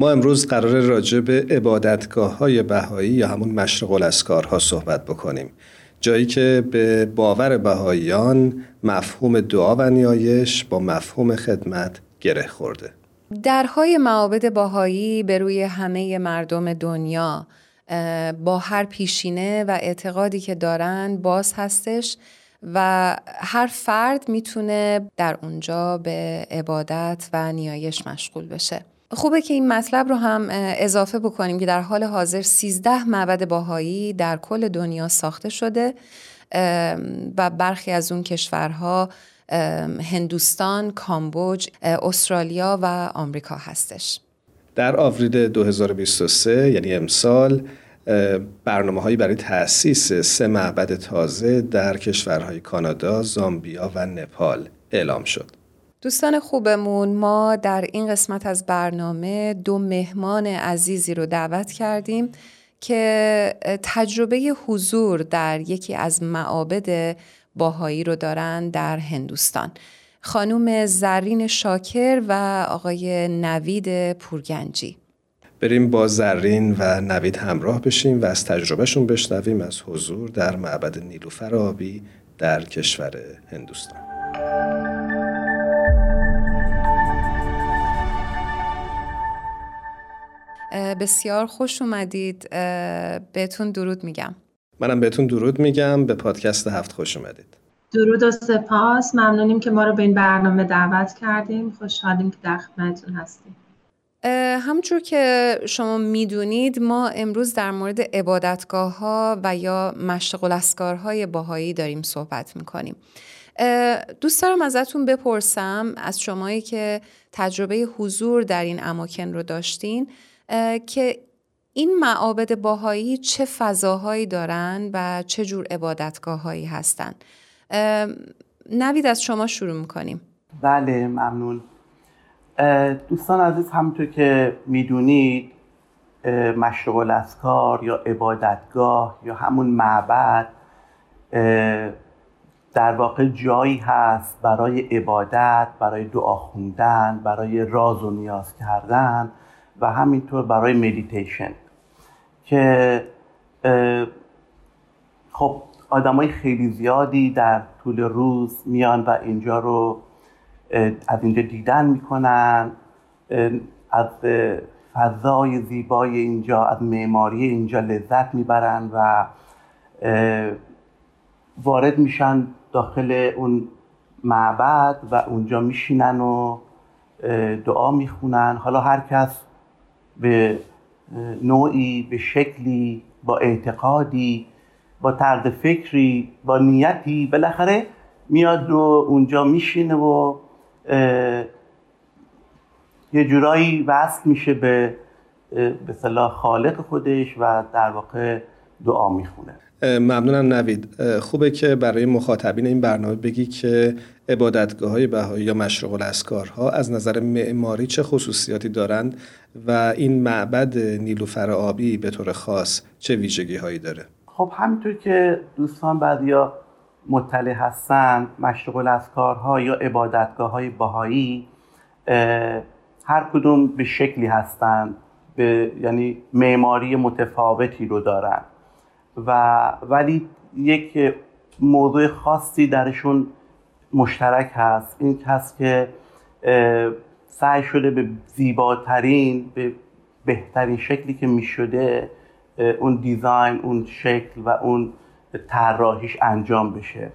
ما امروز قرار راجع به عبادتگاه های بهایی یا همون مشرق الاسکارها صحبت بکنیم. جایی که به باور بهاییان مفهوم دعا و نیایش با مفهوم خدمت گره خورده. درهای معابد باهایی به روی همه مردم دنیا با هر پیشینه و اعتقادی که دارن باز هستش و هر فرد می‌تونه در اونجا به عبادت و نیایش مشغول بشه. خوبه که این مطلب رو هم اضافه بکنیم که در حال حاضر 13 معبد باهایی در کل دنیا ساخته شده و برخی از اون کشورها هندوستان، کامبوج، استرالیا و آمریکا هستش. در آوریل 2023 یعنی امسال برنامه هایی برای تأسیس سه معبد تازه در کشورهای کانادا، زامبیا و نپال اعلام شد. دوستان خوبمون ما در این قسمت از برنامه دو مهمان عزیزی رو دعوت کردیم که تجربه حضور در یکی از معابد باهایی رو دارن در هندوستان. خانوم زرین شاکر و آقای نوید پورگنجی. بریم با زرین و نوید همراه بشیم و از تجربهشون بشنویم از حضور در معبد نیلوفر آبی در کشور هندوستان. بسیار خوش اومدید. بهتون درود میگم. منم بهتون درود میگم. به پادکست هفت خوش اومدید. درود و سپاس. ممنونیم که ما رو به این برنامه دعوت کردیم. خوشحالیم که در خدمتتون هستیم. همونجور که شما می‌دونید ما امروز در مورد عبادتگاه ها و یا مشق های باهایی داریم صحبت می‌کنیم. دوست دارم ازتون بپرسم از شمایی که تجربه حضور در این اماکن رو داشتین که این معابد باهایی چه فضاهایی دارن و چه جور عبادتگاه هایی هستن نوید از شما شروع می‌کنیم. بله ممنون. دوستان عزیز همونطور که می‌دونید مشرق الاسکار یا عبادتگاه یا همون معبد در واقع جایی هست برای عبادت برای دعا خوندن برای راز و نیاز کردن. و همینطور برای مدیتیشن که خب آدمای خیلی زیادی در طول روز میان و اینجا رو از اینجا دیدن می‌کنن از فضای زیبای اینجا از معماری اینجا لذت می‌برن و وارد میشن داخل اون معبد و اونجا میشینن و دعا می‌خونن. حالا هر کس به نوعی به شکلی با اعتقادی با طرز فکری با نیتی بالاخره میاد و اونجا میشینه و یه جورایی وصل میشه به به صلاح خالق خودش و در واقع دعا می‌خونه. ممنونم نوید. خوبه که برای مخاطبین این برنامه بگی که عبادتگاه های بهایی یا مشرق الاسکارها از نظر معماری چه خصوصیاتی دارند و این معبد نیلوفر آبی به طور خاص چه ویژگی هایی داره؟ خب همینطور که دوستان بعدیا مطلع هستن مشرق الاسکارها یا عبادتگاه های بهایی هر کدوم به شکلی هستند به یعنی معماری متفاوتی رو دارن. و ولی یک موضوع خاصی درشون مشترک هست. این هست که سعی شده به زیباترین به بهترین شکلی که می شده اون دیزاین اون شکل و اون طراحیش انجام بشه.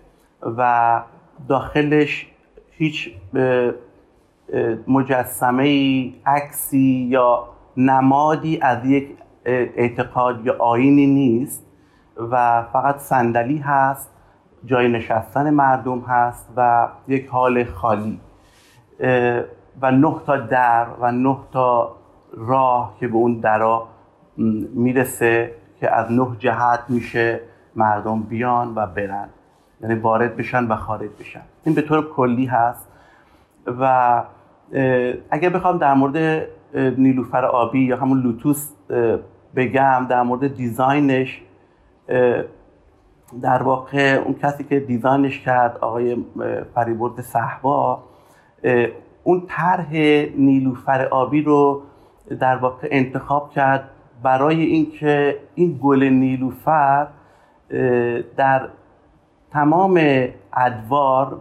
و داخلش هیچ مجسمه عکسی یا نمادی از یک اعتقاد یا آینی نیست. و فقط صندلی هست جای نشستن مردم هست و یک حال خالی. و نه تا در و نه تا راه که به اون درا می‌رسه که از نه جهت میشه مردم بیان و برن. یعنی وارد بشن و خارج بشن. این به طور کلی هست. و اگر بخوام در مورد نیلوفر آبی یا همون لوتوس بگم در مورد دیزاینش در واقع اون کسی که دیزاینش کرد آقای فریبرد صحبا اون طرح نیلوفر آبی رو در واقع انتخاب کرد برای اینکه این گل نیلوفر در تمام ادوار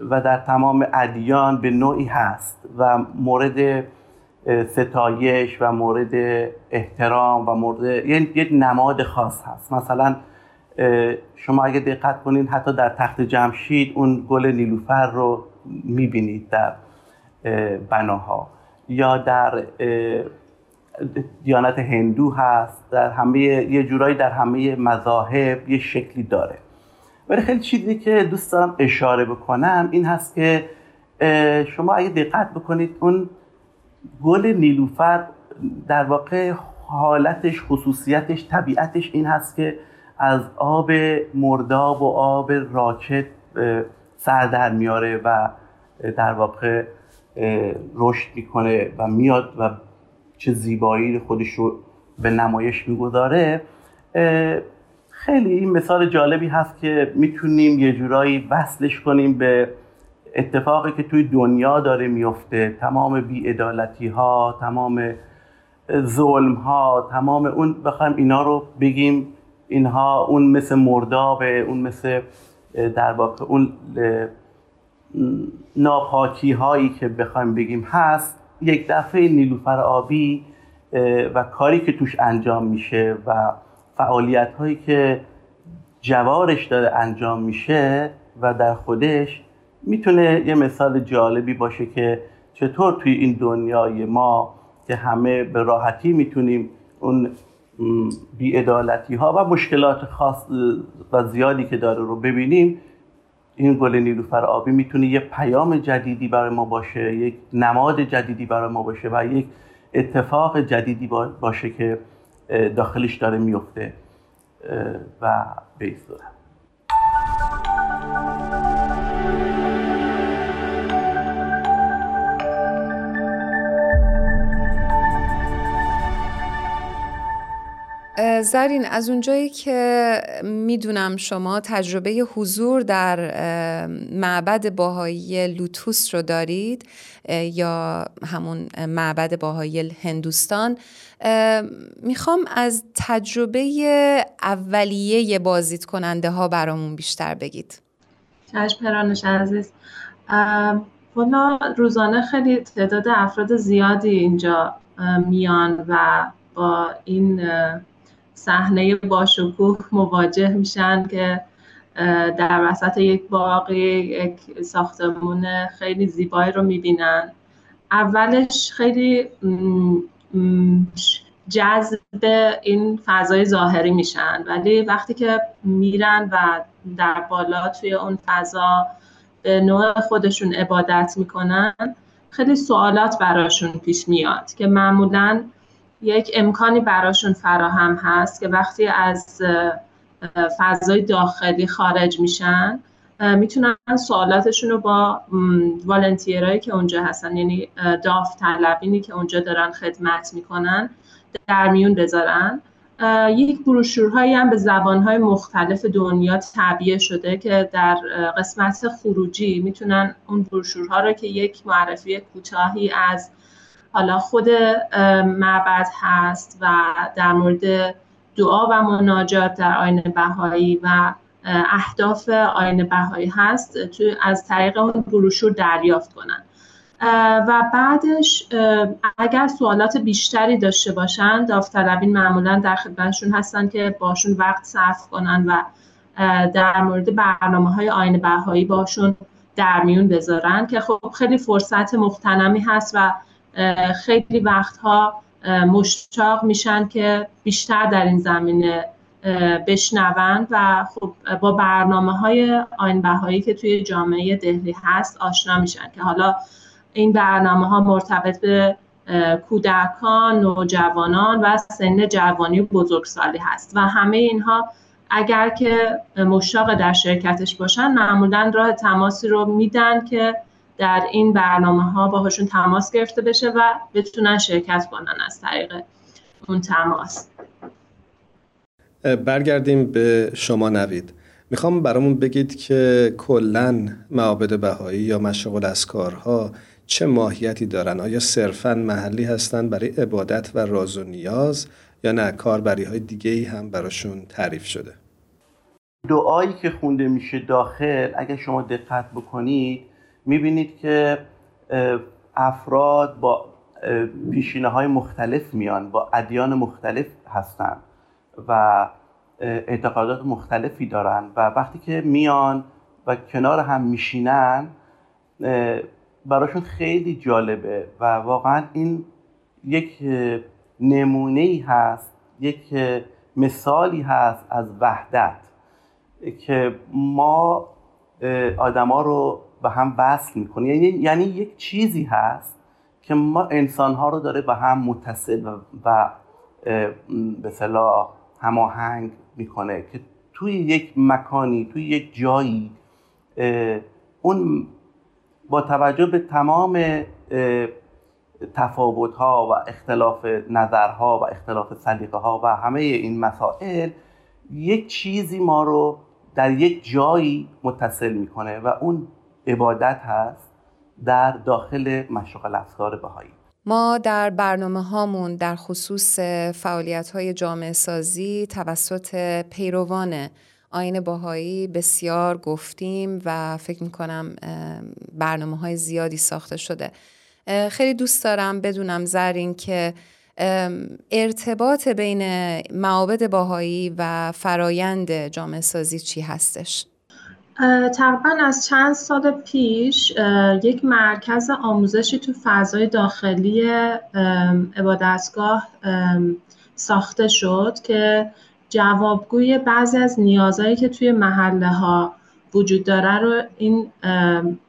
و در تمام ادیان به نوعی هست و مورد ستایش و مورد احترام و مورد یک نماد خاص هست. مثلا شما اگه دقت کنید حتی در تخت جمشید اون گل نیلوفر رو می‌بینید در بناها. یا در دیانت هندو هست در همه یه جورایی در همه مذاهب یه شکلی داره. ولی خیلی چیزی که دوست دارم اشاره بکنم این هست که شما اگه دقت بکنید اون گل نیلوفر در واقع حالتش خصوصیتش طبیعتش این هست که از آب مرداب و آب راکت سر در میاره و در واقع رشد می‌کنه و میاد و چه زیبایی خودش رو به نمایش می‌گذاره. خیلی این مثال جالبی هست که می‌تونیم یه جورایی وصلش کنیم به اتفاقی که توی دنیا داره میفته تمام بیعدالتی ها تمام ظلم ها تمام اون بخوایم اینا رو بگیم اینها اون مثل مردابه اون مثل در واقع اون ناپاکی هایی که بخوایم بگیم هست. یک دفعه نیلوفر آبی و کاری که توش انجام میشه و فعالیت هایی که جوارش داره انجام میشه و در خودش می‌تونه یه مثال جالبی باشه که چطور توی این دنیای ما که همه به راحتی می‌تونیم اون بیعدالتی ها و مشکلات خاص و زیادی که داره رو ببینیم این گل نیلوفر آبی می‌تونه یه پیام جدیدی برای ما باشه یک نماد جدیدی برای ما باشه و یک اتفاق جدیدی باشه که داخلش داره میفته و به زرین از اونجایی که می‌دونم شما تجربه حضور در معبد باهایی لوتوس رو دارید یا همون معبد باهایی هندوستان می‌خوام از تجربه اولیه بازدید کننده ها برامون بیشتر بگید. چشم پرانش عزیز. والا روزانه خیلی تعداد افراد زیادی اینجا میان و با این صحنه باشکوه مواجه میشن که در وسط یک باغ یک ساختمون خیلی زیبایی رو می‌بینن. اولش خیلی جذب این فضای ظاهری میشن. ولی وقتی که میرن و در بالا توی اون فضا به نوع خودشون عبادت می‌کنن خیلی سوالات براشون پیش میاد که معمولا یک امکانی براشون فراهم هست که وقتی از فضای داخلی خارج میشن می‌تونن سوالاتشون رو با والنتیرهایی که اونجا هستن یعنی داوطلبینی که اونجا دارن خدمت می‌کنن در میون بذارن. یک بروشورهایی هم به زبانهای مختلف دنیا تعبیه شده که در قسمت خروجی می‌تونن اون بروشورها رو که یک معرفی کوتاهی از حالا خود معبد هست و در مورد دعا و مناجات در آین بهایی و اهداف آین بهایی هست تو از طریق اون بروشور دریافت کنن. و بعدش اگر سوالات بیشتری داشته باشن داوطلبین معمولا در خدمتشون هستن که باشون وقت صرف کنن و در مورد برنامه های آین بهایی باشون در میون بذارن که خب خیلی فرصت مختنمی هست و خیلی وقتها مشتاق میشن که بیشتر در این زمینه بشنون و خب با برنامه های آین بهایی که توی جامعه دهلی هست آشنا میشن که حالا این برنامه ها مرتبط به کودکان، نوجوانان و سن جوانی و بزرگسالی هست و همه اینها اگر که مشتاق در شرکتش باشن معمولا راه تماسی رو میدن که در این برنامه ها باهاشون تماس گرفته بشه و بتونن شرکت کنن از طریق اون تماس. برگردیم به شما نوید. می‌خوام برامون بگید که کلا معابد بهایی یا مشرق الاسکارها چه ماهیتی دارن؟ آیا صرفا محلی هستند برای عبادت و راز و نیاز یا نه؟ کاربری های دیگه ای هم براشون تعریف شده. دعایی که خونده میشه داخل اگر شما دقت بکنید می‌بینید که افراد با پیشینه های مختلف میان با ادیان مختلف هستند و اعتقادات مختلفی دارن و وقتی که میان و کنار هم میشینن براشون خیلی جالبه و واقعا این یک نمونه ای هست یک مثالی هست از وحدت که ما آدما رو به هم وصل می‌کنه. یعنی, یعنی یک چیزی هست که ما انسان ها رو داره به هم متصل و به صلاح هماهنگ می‌کنه که توی یک مکانی توی یک جایی اون با توجه به تمام تفاوت ها و اختلاف نظرها و اختلاف سلیقه ها و همه این مسائل یک چیزی ما رو در یک جایی متصل می‌کنه و اون عبادت هست در داخل مشرق الافکار بهایی ما در برنامه هامون در خصوص فعالیت های جامعه سازی توسط پیروان آین باهایی بسیار گفتیم و فکر می‌کنم برنامه های زیادی ساخته شده خیلی دوست دارم بدونم زرین که ارتباط بین معابد باهایی و فرایند جامعه سازی چی هستش؟ تقریبا از چند سال پیش یک مرکز آموزشی تو فضای داخلی عبادتگاه ساخته شد که جوابگوی بعضی از نیازهایی که توی محله ها وجود داره رو این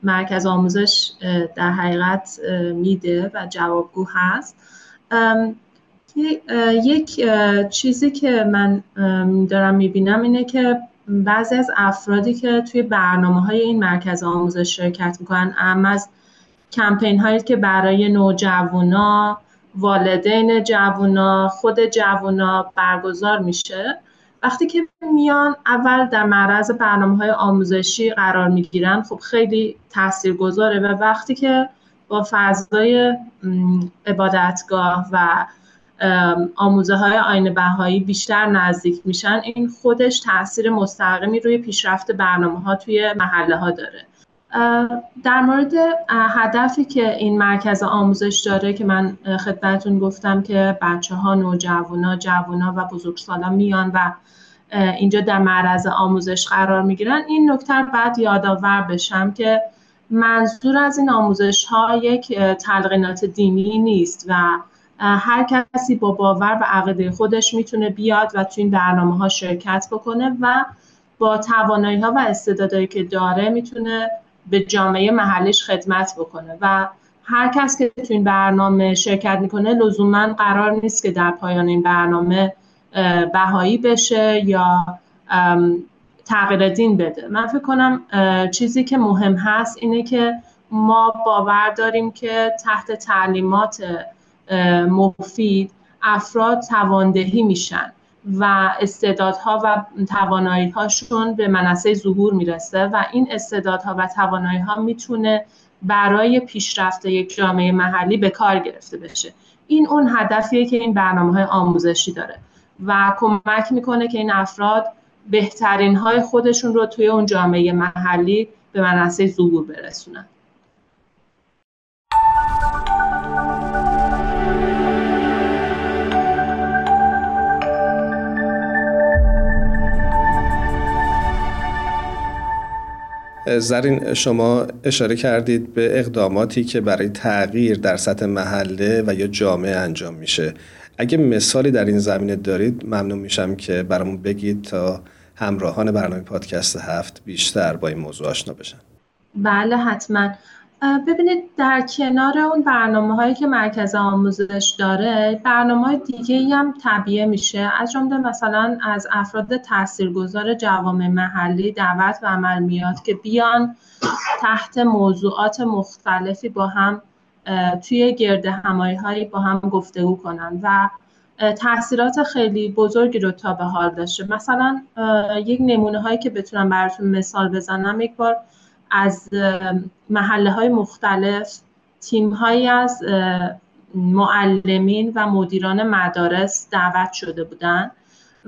مرکز آموزش در حقیقت میده و جوابگو هست. یک چیزی که من دارم می‌بینم اینه که بعضی از افرادی که توی برنامه های این مرکز آموزش شرکت می‌کنن اهم از کمپین هایی که برای نوجوانا والدین جوونا خود جوونا برگزار میشه. وقتی که میان اول در معرض برنامه های آموزشی قرار می‌گیرن خب خیلی تاثیرگذاره. و وقتی که با فضای عبادتگاه و آموزه های آین بهایی بیشتر نزدیک میشن این خودش تاثیر مستقیمی روی پیشرفت برنامه ها توی محله ها داره در مورد هدفی که این مرکز آموزش داره که من خدمتون گفتم که بچه ها نوجوانا و بزرگسالان میان و اینجا در معرض آموزش قرار می‌گیرن این نکته بعد یادآور بشم که منظور از این آموزش ها یک تلقینات دینی نیست و هر کسی با باور و عقیده خودش می‌تونه بیاد و تو این برنامه ها شرکت بکنه و با توانایی ها و استعدادهایی که داره می‌تونه به جامعه محلیش خدمت بکنه. و هر کس که تو این برنامه شرکت می‌کنه لزوما قرار نیست که در پایان این برنامه بهایی بشه یا تغییر دین بده. من فکر کنم چیزی که مهم هست اینه که ما باور داریم که تحت تعلیمات مفید افراد تواندهی میشن و استعدادها و توانایی هاشون به منصه ظهور می‌رسه و این استعدادها و توانایی ها می‌تونه برای پیشرفت یک جامعه محلی به کار گرفته بشه. این اون هدفیه که این برنامه های آموزشی داره و کمک می‌کنه که این افراد بهترین های خودشون رو توی اون جامعه محلی به منصه ظهور برسونن. زرین شما اشاره کردید به اقداماتی که برای تغییر در سطح محله و یا جامعه انجام میشه. اگه مثالی در این زمینه دارید ممنون میشم که برامون بگید تا همراهان برنامه پادکست هفت بیشتر با این موضوع آشنا بشن. بله حتما. ببینید در کنار اون برنامه هایی که مرکز آموزش داره برنامه های دیگه هم طبیعه میشه. از جمله مثلا از افراد تاثیرگذار جوامع محلی دعوت و عمل میاد که بیان تحت موضوعات مختلفی با هم توی گرد همایی هایی با هم گفتگو کنن و تاثیرات خیلی بزرگی رو تا به حال داشته. مثلا یک نمونه هایی که بتونم براتون مثال بزنم یک بار از محله های مختلف تیم هایی از معلمین و مدیران مدارس دعوت شده بودند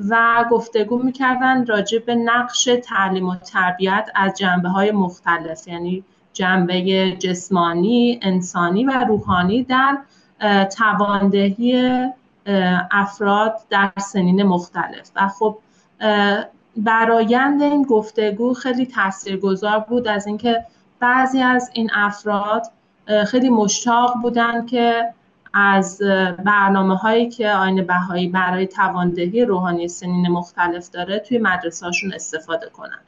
و گفتگو می‌کردن راجع به نقش تعلیم و تربیت از جنبه های مختلف یعنی جنبه جسمانی، انسانی و روحانی در تواندهی افراد در سنین مختلف. و خب برایند این گفتگو خیلی تاثیرگذار بود از اینکه بعضی از این افراد خیلی مشتاق بودن که از برنامه هایی که آین بهایی برای تواندهی روحانی سنین مختلف داره توی مدرسهاشون استفاده کنن.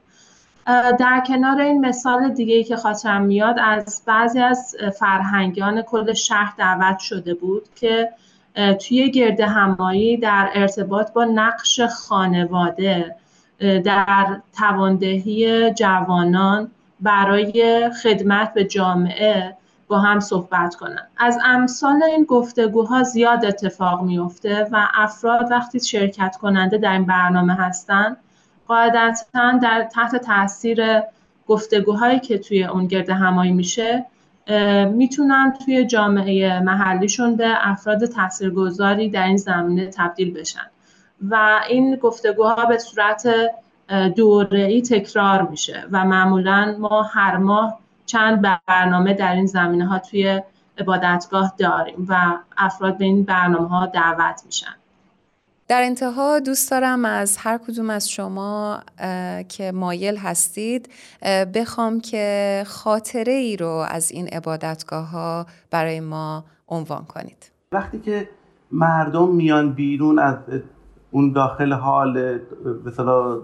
در کنار این مثال دیگه ای که خاطرم میاد از بعضی از فرهنگیان کل شهر دعوت شده بود که توی گرد همایی در ارتباط با نقش خانواده در تواندهی جوانان برای خدمت به جامعه با هم صحبت کنن. از امثال این گفتگوها زیاد اتفاق میفته و افراد وقتی شرکت کننده در این برنامه هستن قاعدتا در تحت تاثیر گفتگوهایی که توی اون گرد همایی میشه می‌تونن توی جامعه محلیشون به افراد تاثیرگذاری در این زمینه تبدیل بشن. و این گفتگوها به صورت دوره‌ای تکرار میشه و معمولا ما هر ماه چند برنامه در این زمینه ها توی عبادتگاه داریم و افراد به این برنامه ها دعوت میشن. در انتها دوست دارم از هر کدوم از شما که مایل هستید بخوام که خاطره ای رو از این عبادتگاه ها برای ما عنوان کنید. وقتی که مردم میان بیرون از اون داخل حال مثلا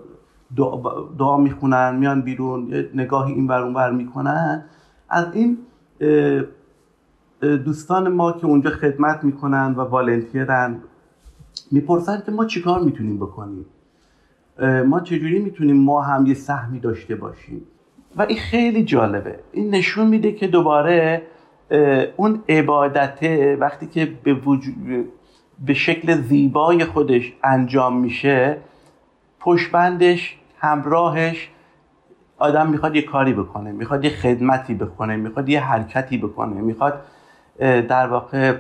دعا, می‌خونن میان بیرون نگاهی این ور اون می‌کنن. از این دوستان ما که اونجا خدمت می‌کنن و والنتیرن می‌پرسن که ما چیکار می‌تونیم بکنیم؟ ما چجوری می‌تونیم ما هم یه سهمی داشته باشیم؟ و این خیلی جالبه. این نشون میده که دوباره اون عبادته وقتی که به, وجود به شکل زیبای خودش انجام میشه پشبندش همراهش آدم می‌خواد یه کاری بکنه می‌خواد یه خدمتی بکنه می‌خواد یه حرکتی بکنه می‌خواد در واقع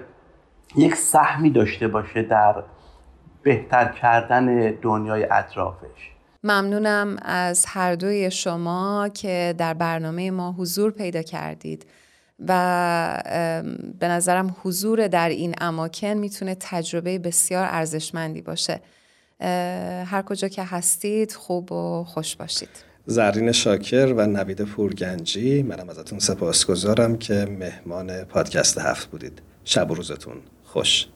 یک سهمی داشته باشه در بهتر کردن دنیای اطرافش. ممنونم از هر دوی شما که در برنامه ما حضور پیدا کردید. و به نظرم حضور در این اماکن می‌تونه تجربه بسیار ارزشمندی باشه. هر کجا که هستید خوب و خوش باشید. زرین شاکر و نوید پورگنجی منم ازتون سپاسگزارم که مهمان پادکست هفت بودید. شب و روزتون خوش.